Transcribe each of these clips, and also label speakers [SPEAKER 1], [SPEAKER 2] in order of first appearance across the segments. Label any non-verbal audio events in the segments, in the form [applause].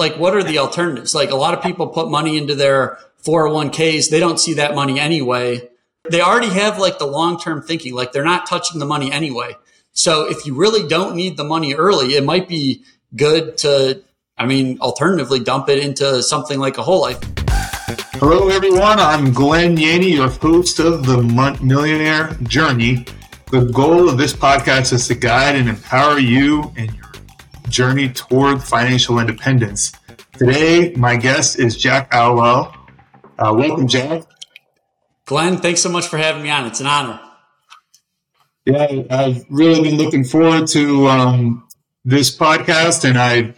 [SPEAKER 1] like what are the alternatives? Like a lot of people put money into their 401ks. They don't see that money anyway. They already have like the long-term thinking, like they're not touching the money anyway. So if you really don't need the money early, it might be good to, I mean, alternatively dump it into something like a whole life.
[SPEAKER 2] Hello, everyone. I'm Glenn Yaney, your host of the Millionaire Journey. The goal of this podcast is to guide and empower you your journey toward financial independence. Today, my guest is Jack Allweil. Uh, welcome, Jack.
[SPEAKER 1] Glenn, thanks so much for having me on. It's an honor.
[SPEAKER 2] Yeah, I've really been looking forward to um, this podcast, and I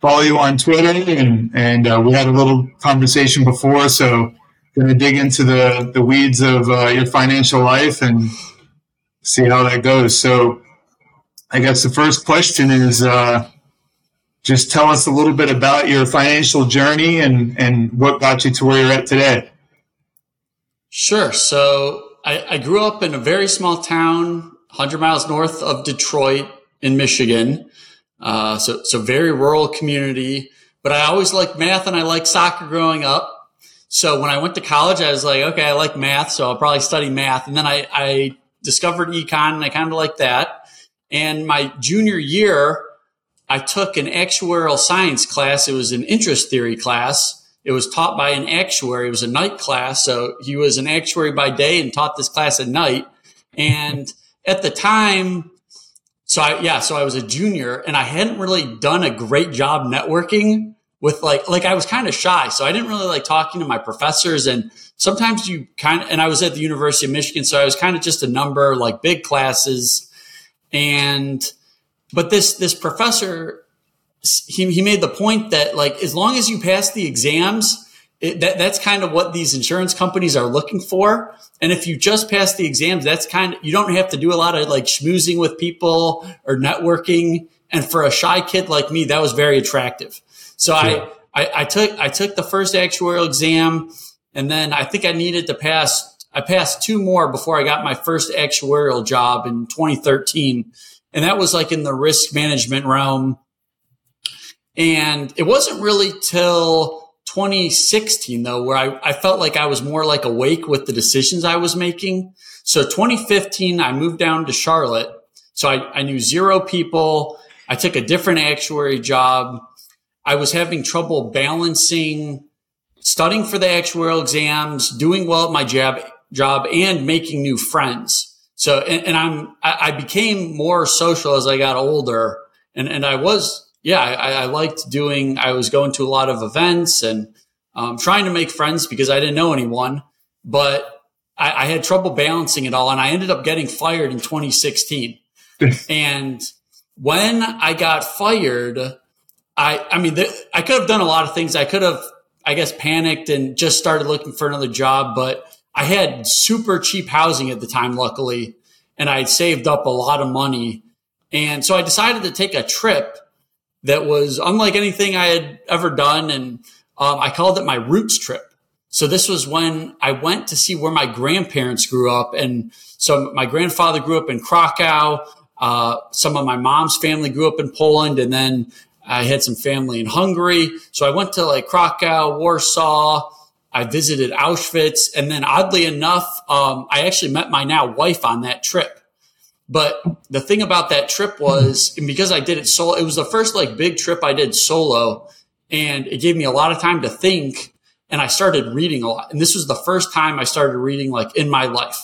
[SPEAKER 2] follow you on Twitter, and and uh, we had a little conversation before, so going to dig into the the weeds of uh, your financial life and see how that goes. So, I guess the first question is uh, just tell us a little bit about your financial journey and, and what got you to where you're at today.
[SPEAKER 1] Sure. So I, I grew up in a very small town, 100 miles north of Detroit in Michigan. Uh, so, so very rural community, but I always liked math and I liked soccer growing up. So when I went to college, I was like, okay, I like math, so I'll probably study math. And then I, I discovered econ and I kind of like that. And my junior year, I took an actuarial science class. It was an interest theory class. It was taught by an actuary. It was a night class. So he was an actuary by day and taught this class at night. And at the time, so I, yeah, so I was a junior and I hadn't really done a great job networking with like, like I was kind of shy. So I didn't really like talking to my professors and sometimes you kind of, and I was at the University of Michigan. So I was kind of just a number, like big classes. And, but this this professor he, he made the point that like as long as you pass the exams it, that that's kind of what these insurance companies are looking for. And if you just pass the exams that's kind of you don't have to do a lot of like schmoozing with people or networking. And for a shy kid like me that was very attractive. So I, I i took i took the first actuarial exam. And then i think i needed to pass I passed two more before I got my first actuarial job in 2013. And that was like in the risk management realm. And it wasn't really till 2016 though, where I, I felt like I was more like awake with the decisions I was making. So 2015, I moved down to Charlotte. So I, I knew zero people. I took a different actuary job. I was having trouble balancing studying for the actuarial exams, doing well at my job, job and making new friends. So, and, and I'm, I, I, became more social as I got older and, and I was, yeah, I, I liked doing, I was going to a lot of events and um, trying to make friends because I didn't know anyone, but I, I had trouble balancing it all. And I ended up getting fired in 2016. [laughs] and when I got fired, I, I mean, the, I could have done a lot of things. I could have, I guess, panicked and just started looking for another job, but I had super cheap housing at the time, luckily, and I had saved up a lot of money. And so I decided to take a trip that was unlike anything I had ever done. And um, I called it my roots trip. So this was when I went to see where my grandparents grew up. And so my grandfather grew up in Krakow. Uh, some of my mom's family grew up in Poland. And then I had some family in Hungary. So I went to like Krakow, Warsaw, I visited Auschwitz. And then oddly enough, um, I actually met my now wife on that trip. But the thing about that trip was, and because I did it solo, it was the first like big trip I did solo and it gave me a lot of time to think and I started reading a lot. And this was the first time I started reading like in my life.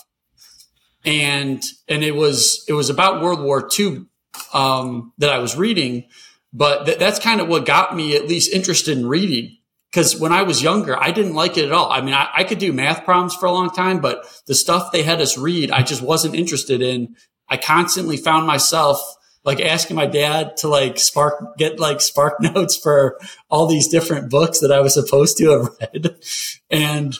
[SPEAKER 1] And, and it was, it was about World War II, um, that I was reading, but th- that's kind of what got me at least interested in reading because when I was younger, I didn't like it at all. I mean, I, I, could do math problems for a long time, but the stuff they had us read, I just wasn't interested in. I constantly found myself like asking my dad to like spark, get like spark [laughs] notes for all these different books that I was supposed to have read. And,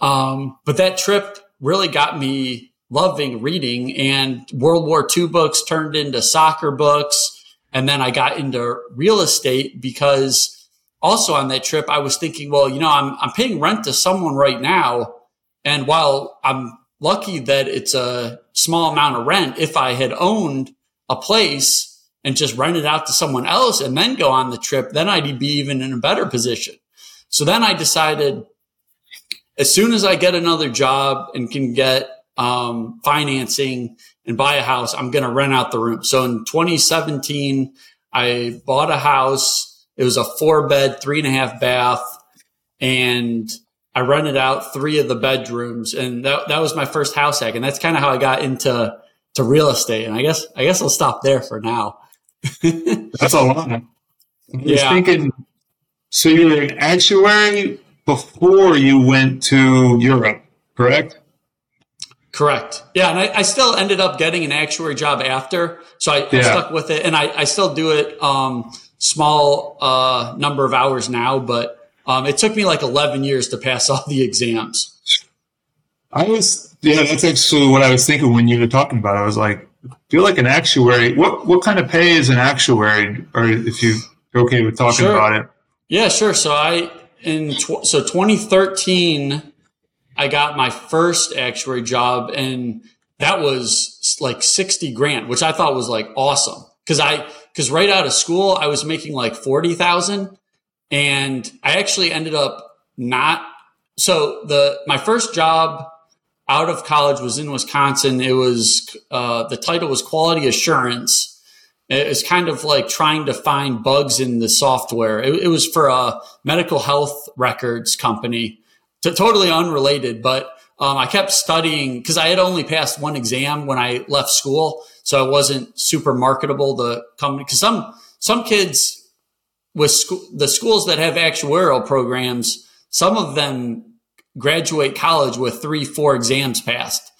[SPEAKER 1] um, but that trip really got me loving reading and World War II books turned into soccer books. And then I got into real estate because also on that trip, I was thinking, well, you know, I'm, I'm paying rent to someone right now. And while I'm lucky that it's a small amount of rent, if I had owned a place and just rent it out to someone else and then go on the trip, then I'd be even in a better position. So then I decided as soon as I get another job and can get um, financing and buy a house, I'm going to rent out the room. So in 2017, I bought a house. It was a four bed, three and a half bath, and I rented out three of the bedrooms, and that that was my first house hack, and that's kind of how I got into to real estate. And I guess I guess I'll stop there for now. [laughs]
[SPEAKER 2] that's a lot. I was yeah. thinking. So you were an actuary before you went to Europe, correct?
[SPEAKER 1] Correct. Yeah, and I, I, still ended up getting an actuary job after, so I, yeah. I stuck with it, and I, I still do it um, small uh, number of hours now, but um, it took me like eleven years to pass [laughs] all the exams.
[SPEAKER 2] I was yeah, that's actually what I was thinking when you were talking about. it. I was like, feel like an actuary. What what kind of pay is an actuary, or if you're okay with talking
[SPEAKER 1] sure.
[SPEAKER 2] about it?
[SPEAKER 1] Yeah, sure. So I in tw- so 2013 I got my first actuary job and that was like 60 grand, which I thought was like awesome. Cause I, cause right out of school, I was making like 40,000 and I actually ended up not. So the, my first job out of college was in Wisconsin. It was, uh, the title was quality assurance. It was kind of like trying to find bugs in the software. It, it was for a medical health records company totally unrelated, but um, I kept studying because I had only passed one exam when I left school, so I wasn't super marketable to come. Because some some kids with school, the schools that have actuarial programs, some of them graduate college with three, four exams passed.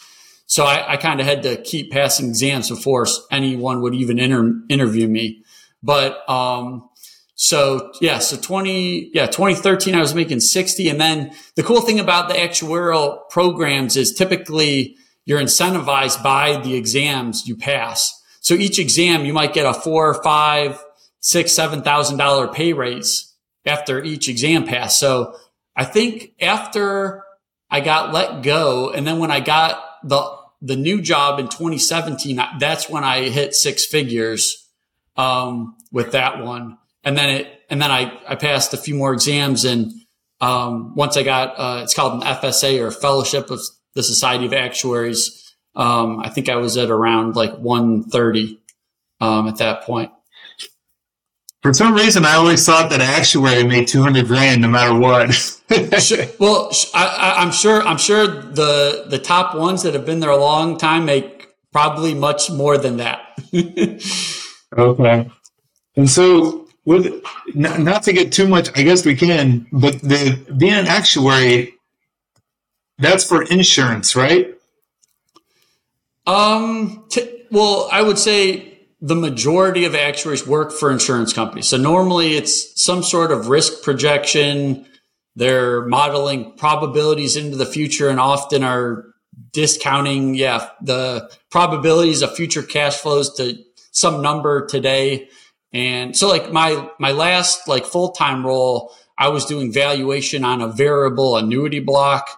[SPEAKER 1] So I, I kind of had to keep passing exams before anyone would even inter- interview me. But um, so yeah, so 20, yeah, 2013, I was making 60. And then the cool thing about the actuarial programs is typically you're incentivized by the exams you pass. So each exam, you might get a four, five, six, seven thousand dollar pay raise after each exam pass. So I think after I got let go, and then when I got the the new job in 2017, that's when I hit six figures um, with that one and then it and then I I passed a few more exams and um, once I got uh, it's called an FSA or Fellowship of the Society of Actuaries. Um, I think I was at around like 130 um, at that point.
[SPEAKER 2] For some reason, I always thought that actuary made 200 grand no matter what. [laughs]
[SPEAKER 1] sure. Well, I, am sure. I'm sure the the top ones that have been there a long time make probably much more than that. [laughs]
[SPEAKER 2] okay. And so with not, not to get too much, I guess we can, but the being an actuary, that's for insurance, right?
[SPEAKER 1] Um, t- well, I would say the majority of actuaries work for insurance companies. So normally it's some sort of risk projection. They're modeling probabilities into the future and often are discounting, yeah, the probabilities of future cash flows to some number today. And so like my, my last like full-time role, I was doing valuation on a variable annuity block.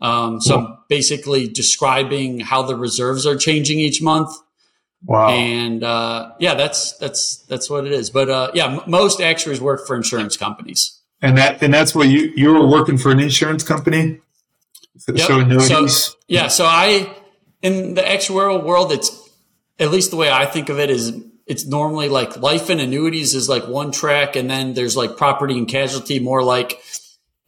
[SPEAKER 1] Um, so I'm basically describing how the reserves are changing each month. Wow. And, uh, yeah, that's, that's, that's what it is. But, uh, yeah, m- most actuaries work for insurance companies.
[SPEAKER 2] And that, and that's what you, you were working for an insurance company?
[SPEAKER 1] Yep. So annuities? Yeah. So I, in the actuarial world, it's at least the way I think of it is it's normally like life and annuities is like one track and then there's like property and casualty more like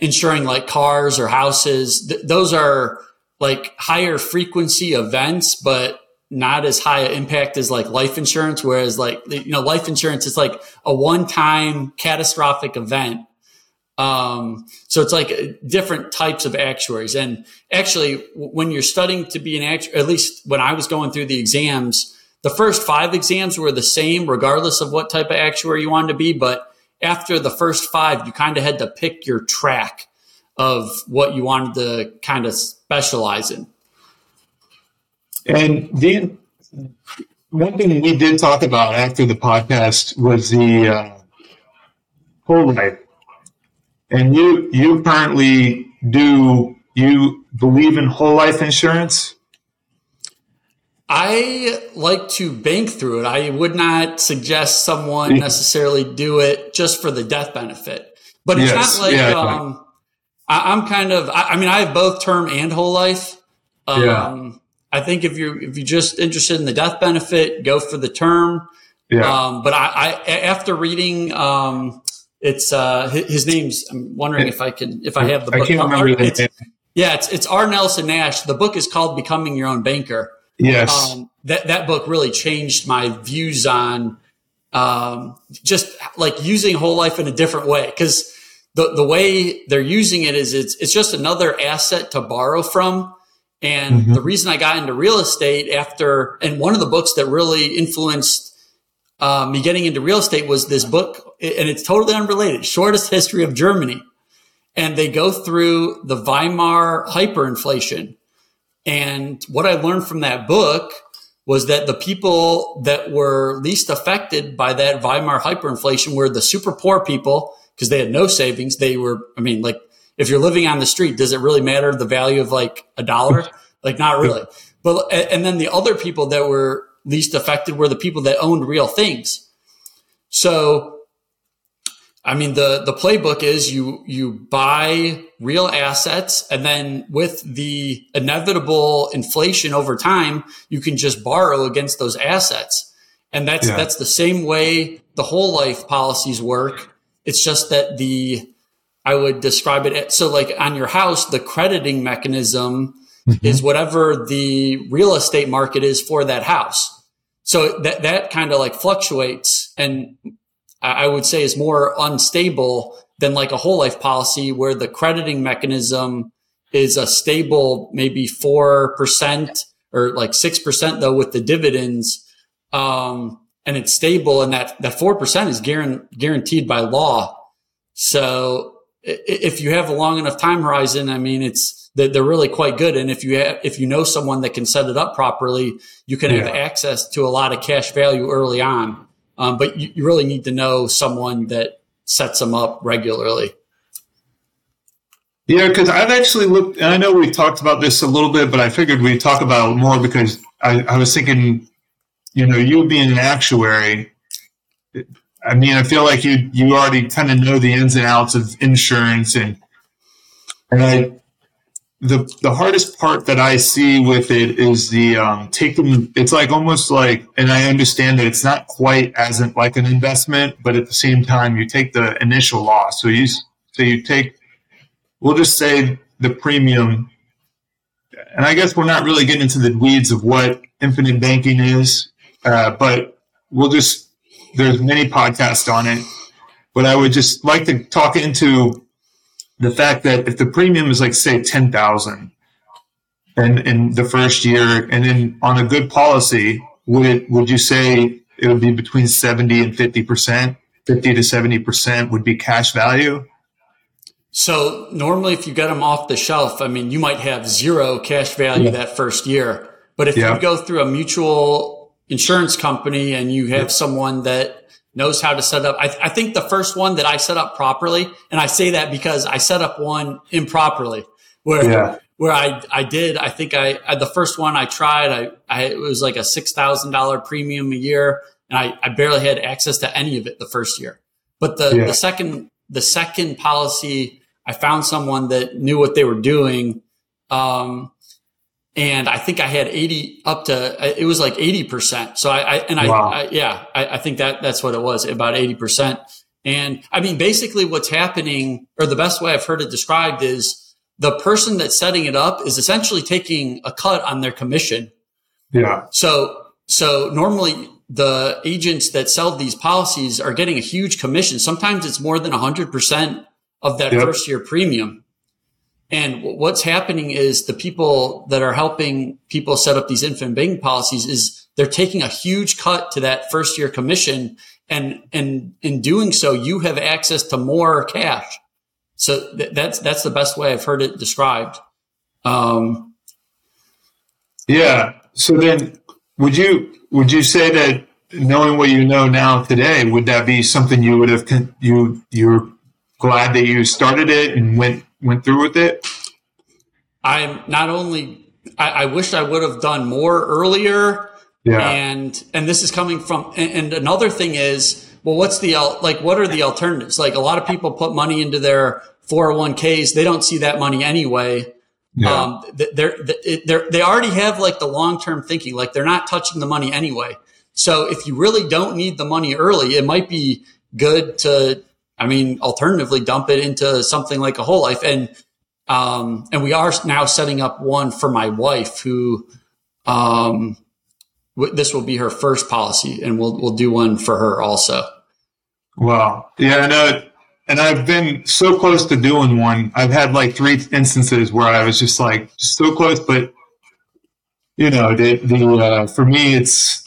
[SPEAKER 1] insuring like cars or houses Th- those are like higher frequency events but not as high impact as like life insurance whereas like you know life insurance is like a one time catastrophic event um, so it's like different types of actuaries and actually when you're studying to be an actuary at least when i was going through the exams the first five exams were the same, regardless of what type of actuary you wanted to be. But after the first five, you kind of had to pick your track of what you wanted to kind of specialize in.
[SPEAKER 2] And the one thing we did talk about after the podcast was the uh, whole life. And you you currently do you believe in whole life insurance?
[SPEAKER 1] I like to bank through it. I would not suggest someone necessarily do it just for the death benefit. But it's yes. not like yeah, um, I, am kind of. I, I, mean, I have both term and whole life. Um, yeah. I think if you're if you're just interested in the death benefit, go for the term. Yeah. Um, but I, I, after reading, um, it's uh, his name's. I'm wondering if I can if I have the book.
[SPEAKER 2] I can't remember the name.
[SPEAKER 1] Yeah, it's it's R. Nelson Nash. The book is called Becoming Your Own Banker.
[SPEAKER 2] Yes. Um,
[SPEAKER 1] that that book really changed my views on um, just like using whole life in a different way because the the way they're using it is it's it's just another asset to borrow from. And mm-hmm. the reason I got into real estate after, and one of the books that really influenced uh, me getting into real estate was this book, and it's totally unrelated, Shortest History of Germany. And they go through the Weimar hyperinflation. And what I learned from that book was that the people that were least affected by that Weimar hyperinflation were the super poor people because they had no savings. They were, I mean, like if you're living on the street, does it really matter the value of like a dollar? [laughs] like not really. But, and then the other people that were least affected were the people that owned real things. So, I mean, the, the playbook is you, you buy real assets and then with the inevitable inflation over time, you can just borrow against those assets. And that's, yeah. that's the same way the whole life policies work. It's just that the, I would describe it. So like on your house, the crediting mechanism mm-hmm. is whatever the real estate market is for that house. So that, that kind of like fluctuates and I would say is more unstable than like a whole life policy where the crediting mechanism is a stable, maybe 4% or like 6% though with the dividends. Um, and it's stable and that, that 4% is guaranteed by law. So if you have a long enough time horizon, I mean, it's they're really quite good. And if you have, if you know someone that can set it up properly, you can yeah. have access to a lot of cash value early on. Um, but you, you, really need to know someone that sets them up regularly.
[SPEAKER 2] Yeah, because I've actually looked, and I know we've talked about this a little bit, but I figured we'd talk about it more because I, I was thinking, you know, you being an actuary, I mean, I feel like you you already kind of know the ins and outs of insurance, and and I the the hardest part that I see with it is the um, taking. It's like almost like, and I understand that it's not quite as an, like an investment, but at the same time, you take the initial loss. So you so you take, we'll just say the premium, and I guess we're not really getting into the weeds of what infinite banking is, uh, but we'll just there's many podcasts on it, but I would just like to talk into the fact that if the premium is like say ten thousand, and in the first year, and then on a good policy, would it would you say it would be between seventy and fifty percent? Fifty to seventy percent would be cash value.
[SPEAKER 1] So normally, if you get them off the shelf, I mean, you might have zero cash value yeah. that first year. But if yeah. you go through a mutual insurance company and you have someone that knows how to set up. I, th- I, think the first one that I set up properly, and I say that because I set up one improperly where, yeah. where I, I did, I think I, I, the first one I tried, I, I, it was like a $6,000 premium a year and I, I barely had access to any of it the first year. But the, yeah. the second, the second policy, I found someone that knew what they were doing. Um, and I think I had 80 up to, it was like 80%. So I, I and I, wow. I, yeah, I, I, think that that's what it was about 80%. And I mean, basically what's happening or the best way I've heard it described is the person that's setting it up is essentially taking a cut on their commission.
[SPEAKER 2] Yeah.
[SPEAKER 1] So, so normally the agents that sell these policies are getting a huge commission. Sometimes it's more than hundred percent of that yep. first year premium. And what's happening is the people that are helping people set up these infinite banking policies is they're taking a huge cut to that first year commission. And, and in doing so, you have access to more cash. So th- that's, that's the best way I've heard it described. Um,
[SPEAKER 2] yeah. So then would you, would you say that knowing what you know now today, would that be something you would have, you, you're glad that you started it and went went through with it?
[SPEAKER 1] I'm not only I, I wish I would have done more earlier.
[SPEAKER 2] Yeah.
[SPEAKER 1] And and this is coming from and, and another thing is well what's the like what are the alternatives like a lot of people put money into their 401ks they don't see that money anyway yeah. um they're, they're they already have like the long-term thinking like they're not touching the money anyway so if you really don't need the money early it might be good to i mean alternatively dump it into something like a whole life and um and we are now setting up one for my wife who um this will be her first policy, and we'll we'll do one for her also.
[SPEAKER 2] Wow. Yeah, and uh, and I've been so close to doing one. I've had like three instances where I was just like so close, but you know, the, the uh, for me, it's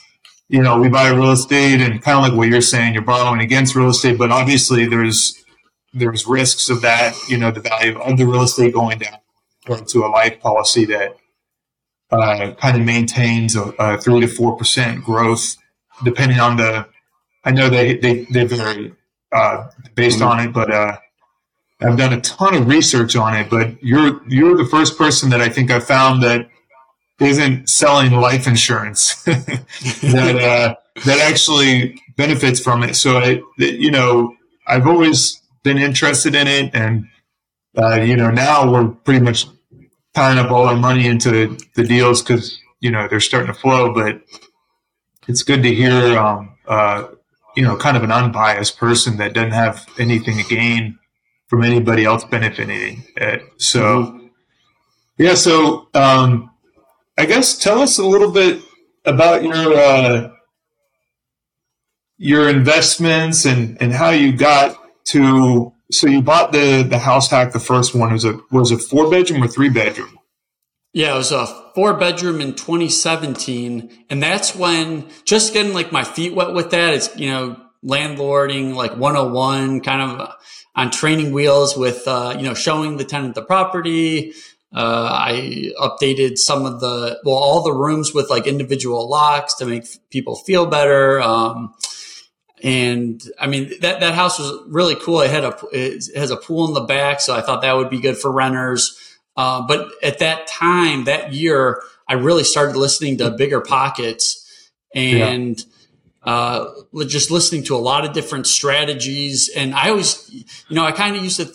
[SPEAKER 2] you know, we buy real estate, and kind of like what you're saying, you're borrowing against real estate, but obviously there's there's risks of that. You know, the value of the real estate going down to a life policy that uh, kind of maintains a, a, three to four percent growth, depending on the. I know they they they vary uh, based on it, but uh, I've done a ton of research on it. But you're you're the first person that I think I found that isn't selling life insurance [laughs] that uh, that actually benefits from it. So I, you know, I've always been interested in it, and uh, you know, now we're pretty much tying up all our money into the deals because you know they're starting to flow. But it's good to hear, um, uh, you know, kind of an unbiased person that doesn't have anything to gain from anybody else benefiting. It. So, yeah. So, um, I guess tell us a little bit about your uh, your investments and and how you got to so you bought the the house hack, the first one was a was it four bedroom or three bedroom?
[SPEAKER 1] Yeah, it was a four bedroom in 2017, and that's when just getting like my feet wet with that. It's you know landlording like 101, kind of on training wheels with uh, you know showing the tenant the property. Uh, I updated some of the well all the rooms with like individual locks to make people feel better. Um, and I mean, that, that house was really cool. It had a, it has a pool in the back. So I thought that would be good for renters. Uh, but at that time, that year, I really started listening to bigger pockets and, yeah. uh, just listening to a lot of different strategies. And I always, you know, I kind of used to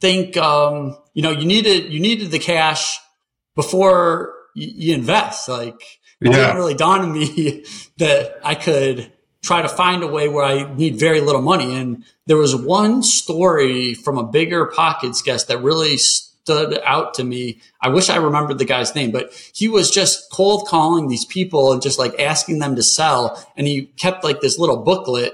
[SPEAKER 1] think, um, you know, you needed, you needed the cash before you, you invest. Like, it didn't really dawn on me [laughs] that I could, try to find a way where I need very little money. And there was one story from a bigger pockets guest that really stood out to me. I wish I remembered the guy's name, but he was just cold calling these people and just like asking them to sell. And he kept like this little booklet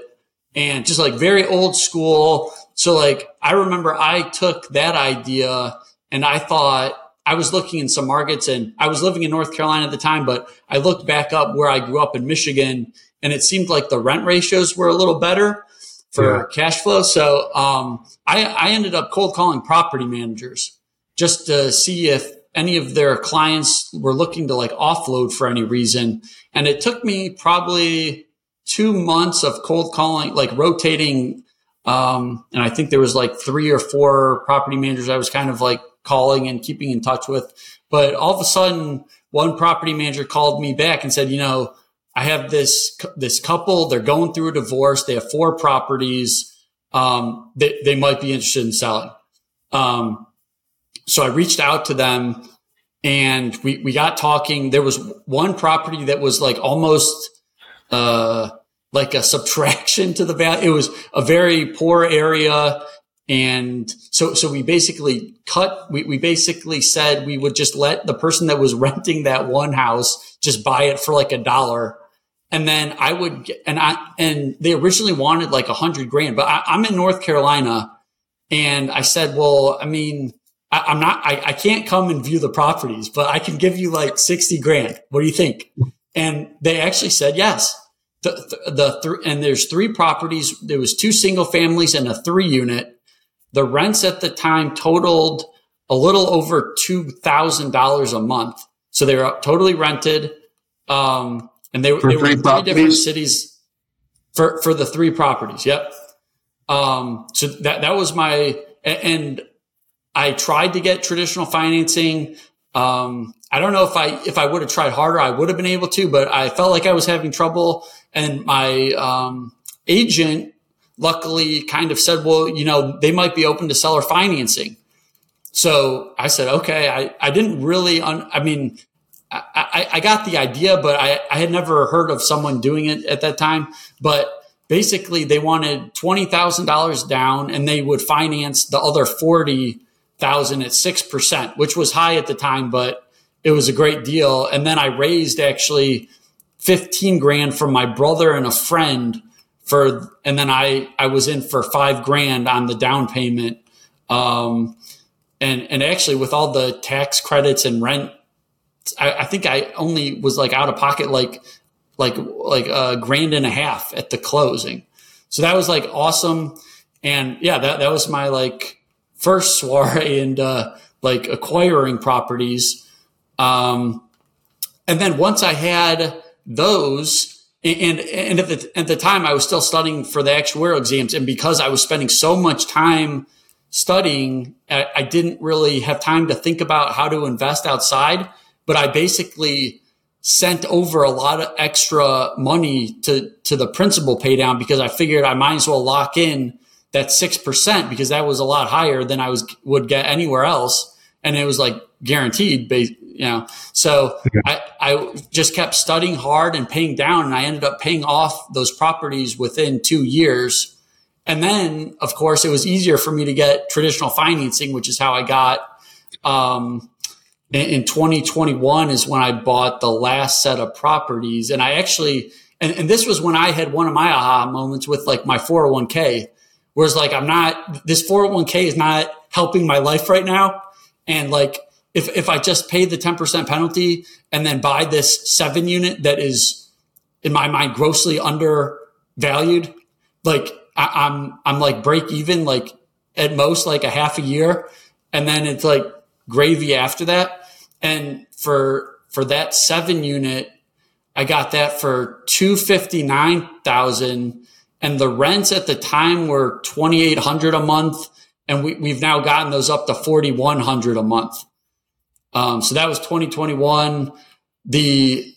[SPEAKER 1] and just like very old school. So like I remember I took that idea and I thought I was looking in some markets and I was living in North Carolina at the time, but I looked back up where I grew up in Michigan and it seemed like the rent ratios were a little better for yeah. cash flow. So um, I, I ended up cold calling property managers just to see if any of their clients were looking to like offload for any reason. And it took me probably two months of cold calling, like rotating. Um, and I think there was like three or four property managers I was kind of like calling and keeping in touch with. But all of a sudden, one property manager called me back and said, you know, I have this this couple. They're going through a divorce. They have four properties. Um, they they might be interested in selling. Um, so I reached out to them, and we we got talking. There was one property that was like almost uh, like a subtraction to the value. It was a very poor area. And so, so we basically cut, we, we basically said we would just let the person that was [laughs] renting that one house just buy it for like a dollar and then I would and I, and they originally wanted like a hundred grand, but I, am in North Carolina and I said, well, I mean, I, am not, I, I can't come and view the properties, but I can give you like 60 grand. What do you think? And they actually said yes. The, the, the and there's three properties. There was two single families and a three unit. The rents at the time totaled a little over $2,000 a month. So they were totally rented. Um, and they, for they were in three different cities for for the three properties. Yep. Um, so that that was my and I tried to get traditional financing. Um, I don't know if I if I would have tried harder, I would have been able to, but I felt like I was having trouble. And my um, agent luckily kind of said, well, you know, they might be open to seller financing. So I said, okay, I, I didn't really, un- I mean, I, I, got the idea, but I, I had never heard of someone doing it at that time. But basically they wanted $20,000 down and they would finance the other 40,000 at 6%, which was high at the time, but it was a great deal. And then I raised actually 15 grand from my brother and a friend for, and then I, I was in for five grand on the down payment. Um, and, and actually with all the tax credits and rent, I, I think I only was like out of pocket, like, like, like a grand and a half at the closing. So that was like awesome. And yeah, that, that was my like first soiree into [laughs] uh, like acquiring properties. Um, and then once I had those, and and at the at the time I was still studying for the actuarial exams, and because I was spending so much time studying, I, I didn't really have time to think about how to invest outside. But I basically sent over a lot of extra money to to the principal pay down because I figured I might as well lock in that six percent because that was a lot higher than I was would get anywhere else, and it was like guaranteed you know. So okay. I, I just kept studying hard and paying down, and I ended up paying off those properties within two years. And then, of course, it was easier for me to get traditional financing, which is how I got. Um, in 2021 is when I bought the last set of properties, and I actually, and, and this was when I had one of my aha moments with like my 401k, whereas like I'm not, this 401k is not helping my life right now, and like if, if I just pay the 10% penalty and then buy this seven unit that is in my mind grossly undervalued, like I, I'm, I'm like break even, like at most like a half a year. And then it's like gravy after that. And for, for that seven unit, I got that for 259,000 and the rents at the time were 2,800 a month. And we, we've now gotten those up to 4,100 a month. Um, so that was 2021. The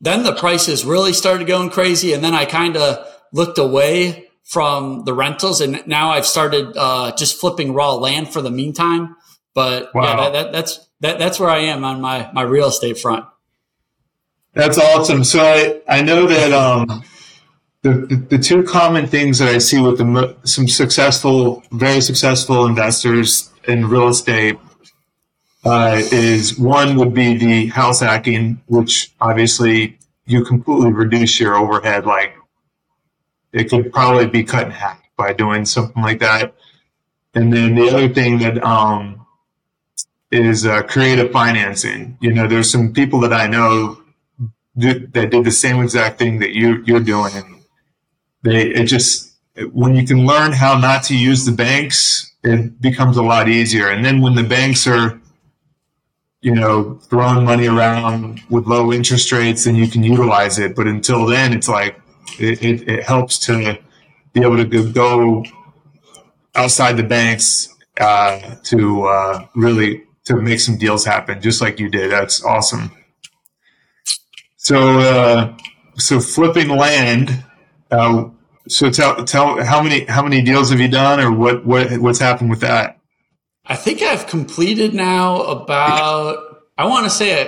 [SPEAKER 1] then the prices really started going crazy, and then I kind of looked away from the rentals, and now I've started uh, just flipping raw land for the meantime. But wow. yeah, that, that, that's that, that's where I am on my my real estate front.
[SPEAKER 2] That's awesome. So I I know that um, the, the, the two common things that I see with the, some successful, very successful investors in real estate uh, is one would be the house hacking, which obviously you completely reduce your overhead. Like it could probably be cut in half by doing something like that. And then the other thing that um, is uh, creative financing. You know, there's some people that I know that did the same exact thing that you, you're doing, they it just when you can learn how not to use the banks, it becomes a lot easier. And then when the banks are you know, throwing money around with low interest rates and you can utilize it. But until then, it's like it, it, it helps to be able to go outside the banks uh, to uh, really to make some deals happen, just like you did. That's awesome. So, uh, so flipping land. Uh, so tell tell how many how many deals have you done, or what what what's happened with that?
[SPEAKER 1] I think I've completed now about, I want to say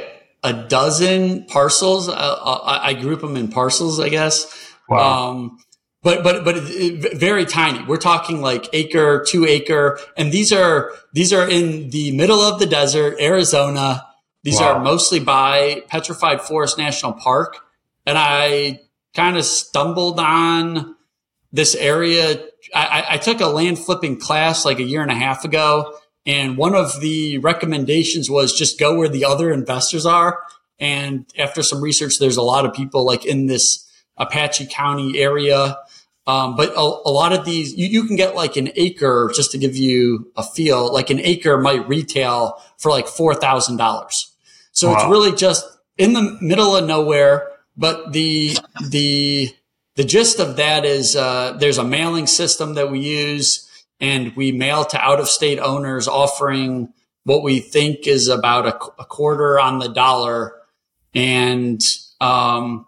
[SPEAKER 1] a, a dozen parcels. Uh, I, I, group them in parcels, I guess. Wow. Um, but, but, but very tiny. We're talking like acre, two acre. And these are, these are in the middle of the desert, Arizona. These wow. are mostly by Petrified Forest National Park. And I kind of stumbled on this area. I, I, took a land flipping class like a year and a half ago and one of the recommendations was just go where the other investors are. And after some research, there's a lot of people like in this Apache County area. Um, but a, a, lot of these, you, you, can get like an acre just to give you a feel, like an acre might retail for like $4,000. So wow. it's really just in the middle of nowhere. But the, the, the gist of that is, uh, there's a mailing system that we use and we mail to out of state owners offering what we think is about a, a quarter on the dollar. And, um,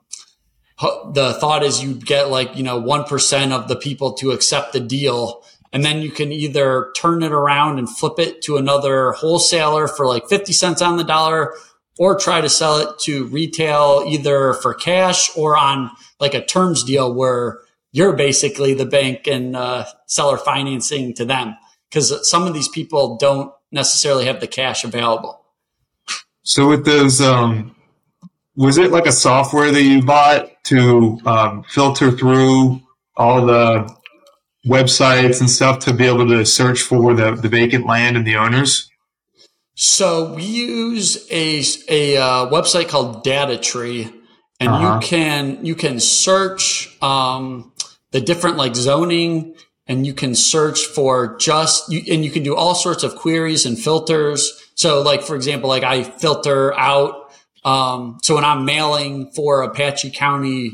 [SPEAKER 1] the thought is you get like, you know, 1% of the people to accept the deal. And then you can either turn it around and flip it to another wholesaler for like 50 cents on the dollar or try to sell it to retail either for cash or on like a terms deal where you're basically the bank and uh, seller financing to them because some of these people don't necessarily have the cash available.
[SPEAKER 2] So with those, um, was it like a software that you bought to um, filter through all the websites and stuff to be able to search for the, the vacant land and the owners?
[SPEAKER 1] So we use a, a uh, website called DataTree, and uh-huh. you can you can search um, the different like zoning, and you can search for just you, and you can do all sorts of queries and filters. So, like for example, like I filter out. Um, so when I'm mailing for Apache County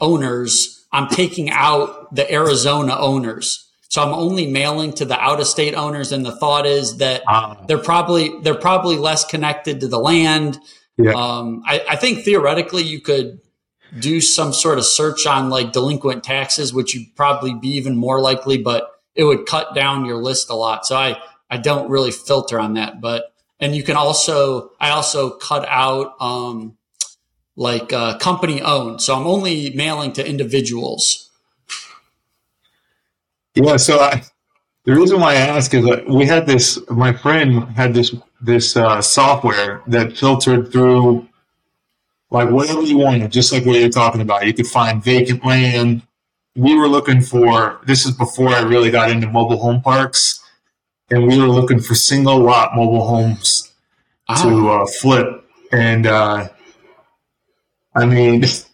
[SPEAKER 1] owners, I'm taking out the Arizona owners. So I'm only mailing to the out of state owners. And the thought is that uh, they're probably, they're probably less connected to the land. Yeah. Um, I, I think theoretically you could do some sort of search on like delinquent taxes, which you'd probably be even more likely, but it would cut down your list a lot. So I, I don't really filter on that, but, and you can also, I also cut out, um, like, uh, company owned. So I'm only mailing to individuals.
[SPEAKER 2] Yeah, so I, the reason why I ask is that we had this. My friend had this this uh, software that filtered through like whatever you wanted, just like what you're talking about. You could find vacant land. We were looking for. This is before I really got into mobile home parks, and we were looking for single lot mobile homes to uh, flip. And uh, I mean. [laughs]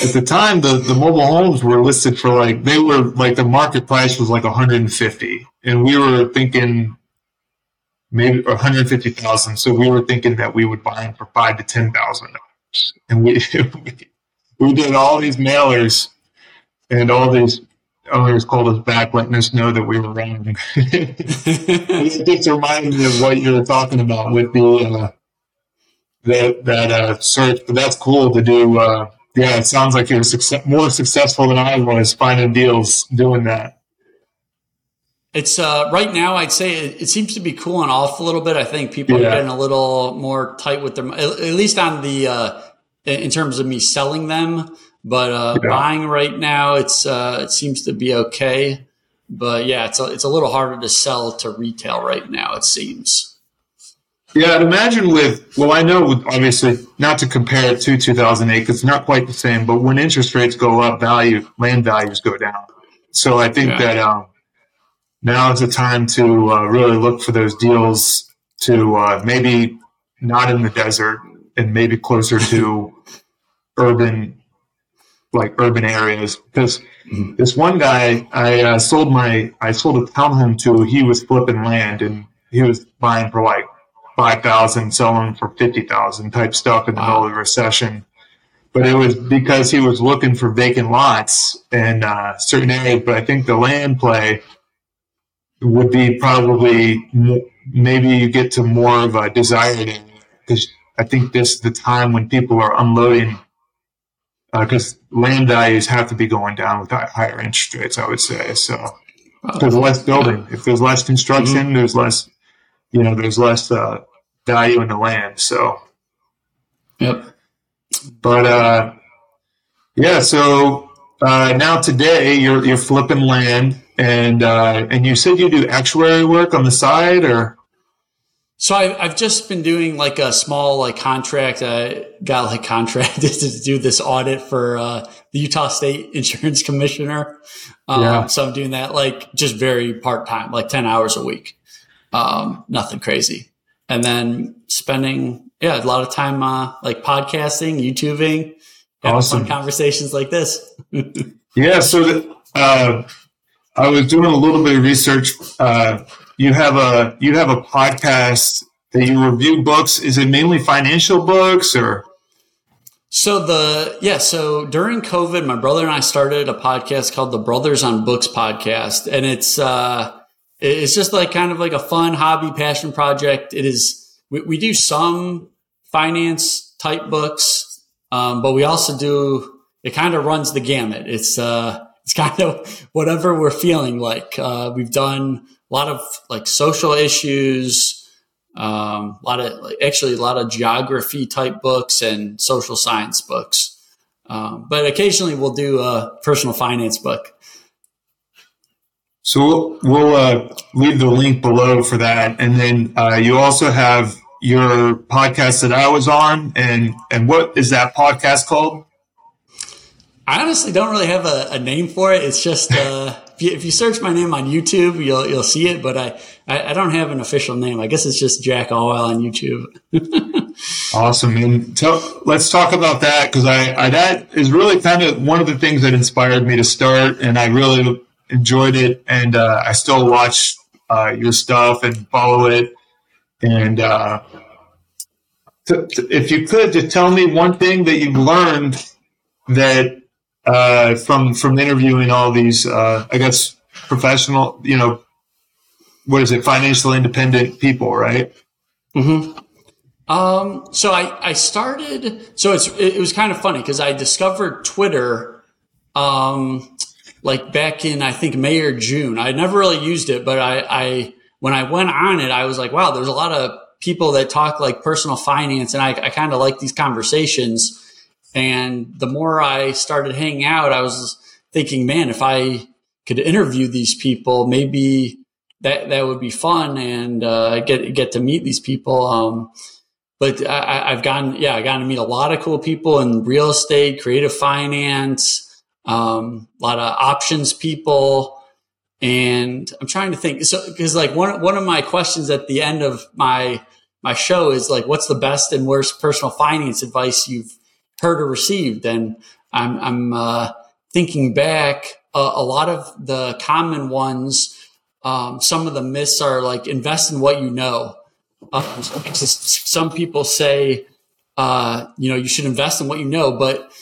[SPEAKER 2] at the time the, the mobile homes were listed for like they were like the market price was like 150 and we were thinking maybe 150,000 so we were thinking that we would buy them for 5 to 10,000 and we [laughs] we did all these mailers and all these owners called us back letting us know that we were wrong. [laughs] It just reminded me of what you were talking about with the uh, that that uh, search. But that's cool to do uh, yeah, it sounds like you're success- more successful than I was finding deals doing that.
[SPEAKER 1] It's uh, right now. I'd say it, it, seems to be cooling off a little bit. I think people yeah. are getting a little more tight with them, at, least on the uh, in terms of me selling them. But uh, yeah. buying right now, it's uh, it seems to be okay. But yeah, it's a, it's a little harder to sell to retail right now. It seems.
[SPEAKER 2] Yeah, I'd imagine with, well, I know obviously not to compare it to 2008 because it's not quite the same, but when interest rates go up, value, land values go down. So I think yeah. that um, now is the time to uh, really look for those deals to uh, maybe not in the desert and maybe closer to urban, like urban areas. Because mm-hmm. this one guy, I uh, sold my, I sold a townhome to, he was flipping land and he was buying for like five thousand, selling for fifty thousand type stuff in the wow. middle of the recession. But it was because he was looking for vacant lots in uh, certain areas. But I think the land play would be probably maybe you get to more of a desired area because I think this is the time when people are unloading because uh, land values have to be going down with higher interest rates. I would say so. There's less building. If there's less construction, mm-hmm. there's less you know, there's less uh, value in the land. So,
[SPEAKER 1] yep.
[SPEAKER 2] But uh, yeah, so uh, now today you're you're flipping land, and uh, and you said you do actuary work on the side, or
[SPEAKER 1] so I, have just been doing like a small like contract. I got like contracted [laughs] to do this audit for uh, the Utah State [laughs] Insurance Commissioner. Um, yeah. So I'm doing that like just very part time, like ten hours a week. Um, nothing crazy. And then spending, yeah, a lot of time, uh, like podcasting, YouTubing, having awesome. fun conversations like this. [laughs]
[SPEAKER 2] yeah. So, the, uh, I was doing a little bit of research. Uh, you have a, you have a podcast that you review books. Is it mainly financial books or?
[SPEAKER 1] So the yeah, so during COVID, my brother and I started a podcast called the Brothers on Books podcast, and it's uh it's just like kind of like a fun hobby, passion project. It is, we, we do some finance type books, um, but we also do, it kind of runs the gamut. It's, uh, [laughs] it's kind of whatever we're feeling like. Uh, we've done a lot of like social issues, um, a lot of actually a lot of geography type books and social science books. Um, but occasionally we'll do a personal finance book.
[SPEAKER 2] So we'll, we'll uh, leave the link below for that, and then uh, you also have your podcast that I was on, and and what is that podcast called?
[SPEAKER 1] I honestly don't really have a, a name for it. It's just uh, [laughs] if, you, if, you, search my name on YouTube, you'll you'll see it. But I, I, I don't have an official name. I guess it's just Jack Allweil on YouTube. [laughs]
[SPEAKER 2] awesome, and tell, let's talk about that because I, I that is really kind of one of the things that inspired me to start, and I really enjoyed it, and uh, I still watch uh, your stuff and follow it. And uh, to, to, if you could just tell me one thing that you've learned that uh, from from interviewing all these, uh, I guess, professional, you know, what is it, financial independent people, right?
[SPEAKER 1] Mm-hmm. Um. So I I started. So it's it, was kind of funny because I discovered Twitter. Um, like back in I think May or June. I never really used it, but I, I when I went on it, I was like, wow, there's a lot of people that talk like personal finance, and I, I kind of like these conversations. And the more I started hanging out, I was thinking, man, if I could interview these people, maybe that that would be fun and uh, get get to meet these people. Um, but I, have gotten, yeah, I got to meet a lot of cool people in real estate, creative finance, um, a lot of options people. And I'm trying to think. So, because like one one of my questions at the end of my my show is like, what's the best and worst personal finance advice you've heard or received. And I'm, I'm uh, thinking back, uh, a lot of the common ones, um, some of the myths are like invest in what you know. Uh, some people say, uh, you know, you should invest in what you know, but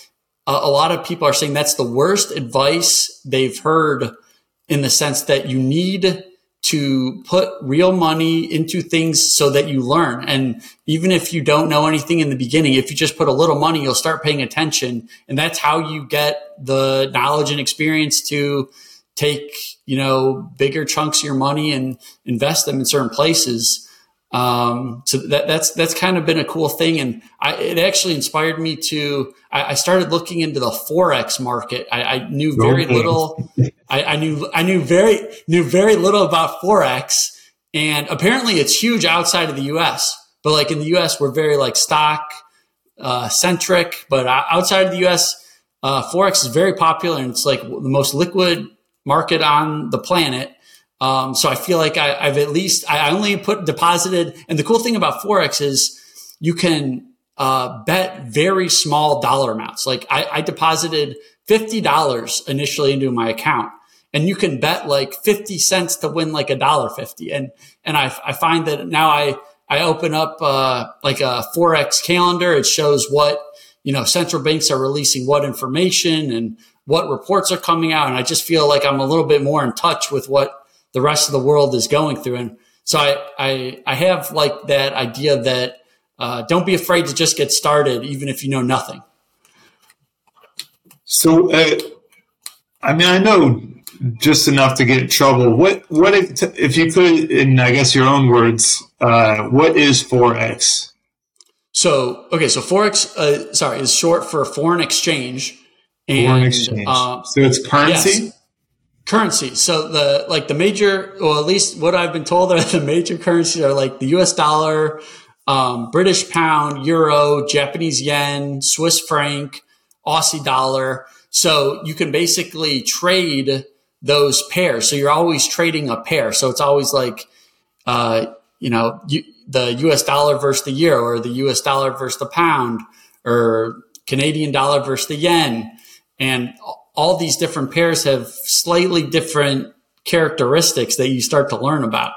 [SPEAKER 1] a, a lot of people are saying that's the worst advice they've heard in the sense that you need to put real money into things so that you learn. And even if you don't know anything in the beginning, if you just put a little money, you'll start paying attention. And that's how you get the knowledge and experience to take, you know, bigger chunks of your money and invest them in certain places. Um, so that, that's, that's kind of been a cool thing. And I, it actually inspired me to, I, I started looking into the Forex market. I, I knew very little. I, I, knew, I knew very, knew very little about Forex. And apparently it's huge outside of the US, but like in the US, we're very like stock, uh, centric, but outside of the US, uh, Forex is very popular and it's like the most liquid market on the planet. Um, so I feel like I, have at least I only put deposited, and the cool thing about forex is you can uh, bet very small dollar amounts. Like I, I deposited fifty dollars initially into my account, and you can bet like fifty cents to win like a dollar fifty. And and I, I find that now I I open up uh, like a forex calendar. It shows what you know central banks are releasing, what information, and what reports are coming out, and I just feel like I'm a little bit more in touch with what the rest of the world is going through. And so I, I, I have like that idea that uh, don't be afraid to just get started, even if you know nothing.
[SPEAKER 2] So, uh, I mean, I know just enough to get in trouble. What, what if, if you could, in I guess your own words, uh, what is forex?
[SPEAKER 1] So, okay, so forex, uh, sorry, is short for foreign exchange.
[SPEAKER 2] And, foreign exchange. Uh, so it's currency. Yes
[SPEAKER 1] currency. So the like the major, or at least what I've been told [laughs] are the major currencies are like the U.S. dollar, um, British pound, euro, Japanese yen, Swiss franc, Aussie dollar. So you can basically trade those pairs. So you're always trading a pair. So it's always like, uh, you know, you, the US dollar versus the euro or the US dollar versus the pound or Canadian dollar versus the yen. And all these different pairs have slightly different characteristics that you start to learn about.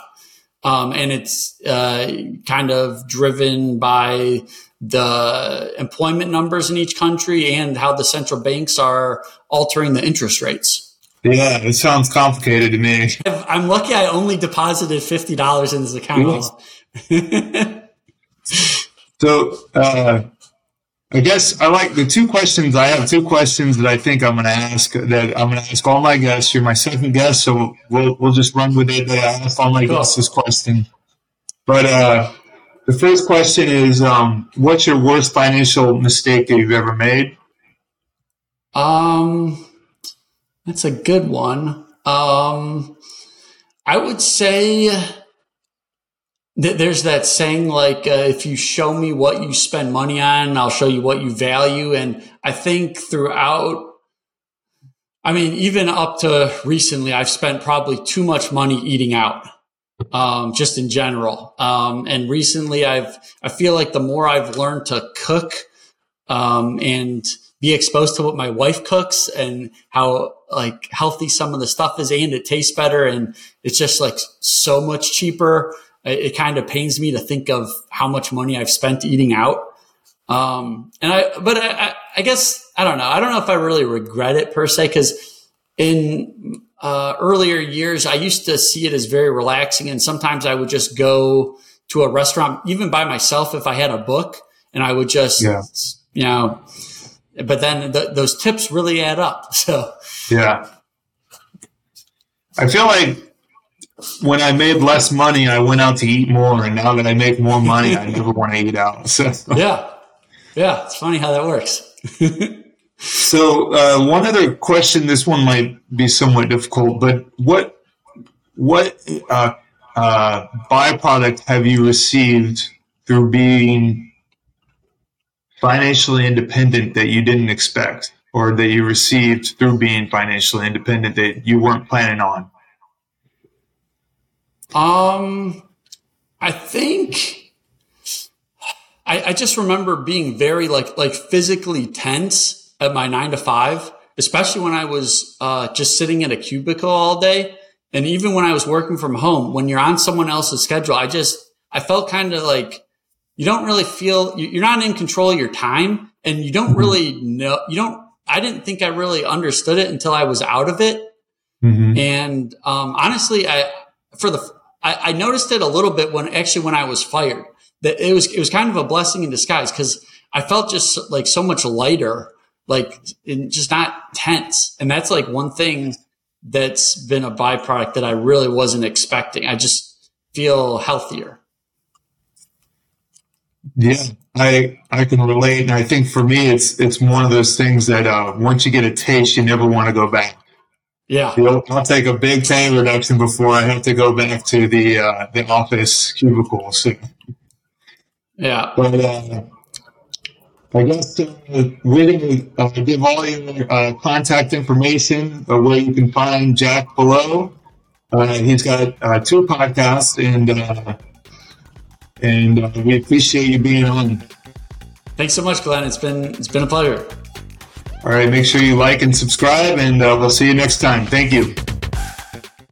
[SPEAKER 1] Um, and it's uh, kind of driven by the employment numbers in each country and how the central banks are altering the interest rates.
[SPEAKER 2] Yeah, it sounds complicated to me.
[SPEAKER 1] I'm lucky I only deposited $50 in this account. [laughs]
[SPEAKER 2] so, uh, I guess I like the two questions. I have two questions that I think I'm going to ask. That I'm going to ask all my guests. You're my second guest, so we'll we'll just run with it. I ask all my cool. guests this question. But uh, the first question is, um, what's your worst financial mistake that you've ever made?
[SPEAKER 1] Um, that's a good one. Um, I would say that there's that saying like, uh, if you show me what you spend money on, I'll show you what you value. And I think throughout, I mean, even up to recently, I've spent probably too much money eating out. Um, just in general. Um, and recently I've, I feel like the more I've learned to cook, um, and be exposed to what my wife cooks and how like healthy some of the stuff is and it tastes better and it's just like so much cheaper. It, it kind of pains me to think of how much money I've spent eating out. Um, and I, but I, I guess, I don't know. I don't know if I really regret it per se, cause in, uh, earlier years, I used to see it as very relaxing. And sometimes I would just go to a restaurant, even by myself, if I had a book and I would just, yeah. you know, but then the, those tips really add up. [laughs] So
[SPEAKER 2] yeah, I feel like when I made less money, I went out to eat more, and now that I make more money, I never want to eat out. So
[SPEAKER 1] yeah, yeah, it's funny how that works. [laughs] [laughs]
[SPEAKER 2] so uh, one other question, this one might be somewhat difficult, but what what uh, uh, byproduct have you received through being financially independent that you didn't expect or that you received through being financially independent that you weren't planning on?
[SPEAKER 1] Um, I think I, I just remember being very like like physically tense at my nine to five, especially when I was uh, just sitting in a cubicle all day, and even when I was working from home. When you're on someone else's schedule, I just I felt kind of like you don't really feel you're not in control of your time and you don't mm-hmm. really know you don't i didn't think i really understood it until i was out of it mm-hmm. and um, honestly i for the I, I, noticed it a little bit when actually when i was fired that it was it was kind of a blessing in disguise because i felt just like so much lighter like just not tense. And that's like one thing that's been a byproduct that i really wasn't expecting. I just feel healthier.
[SPEAKER 2] Yeah, I I can relate, and I think for me, it's it's one of those things that uh, once you get a taste, you never want to go back.
[SPEAKER 1] Yeah,
[SPEAKER 2] know, I'll take a big pay reduction before I have to go back to the uh, the office cubicle. soon.
[SPEAKER 1] yeah,
[SPEAKER 2] but uh, I guess uh, really uh, give all your uh, contact information uh, where you can find Jack below. Uh, he's got uh, two podcasts and uh, and uh, we appreciate you being on.
[SPEAKER 1] Thanks so much, Glenn. It's been it's been a pleasure.
[SPEAKER 2] All right, make sure you like and subscribe, and uh, we'll see you next time. Thank you.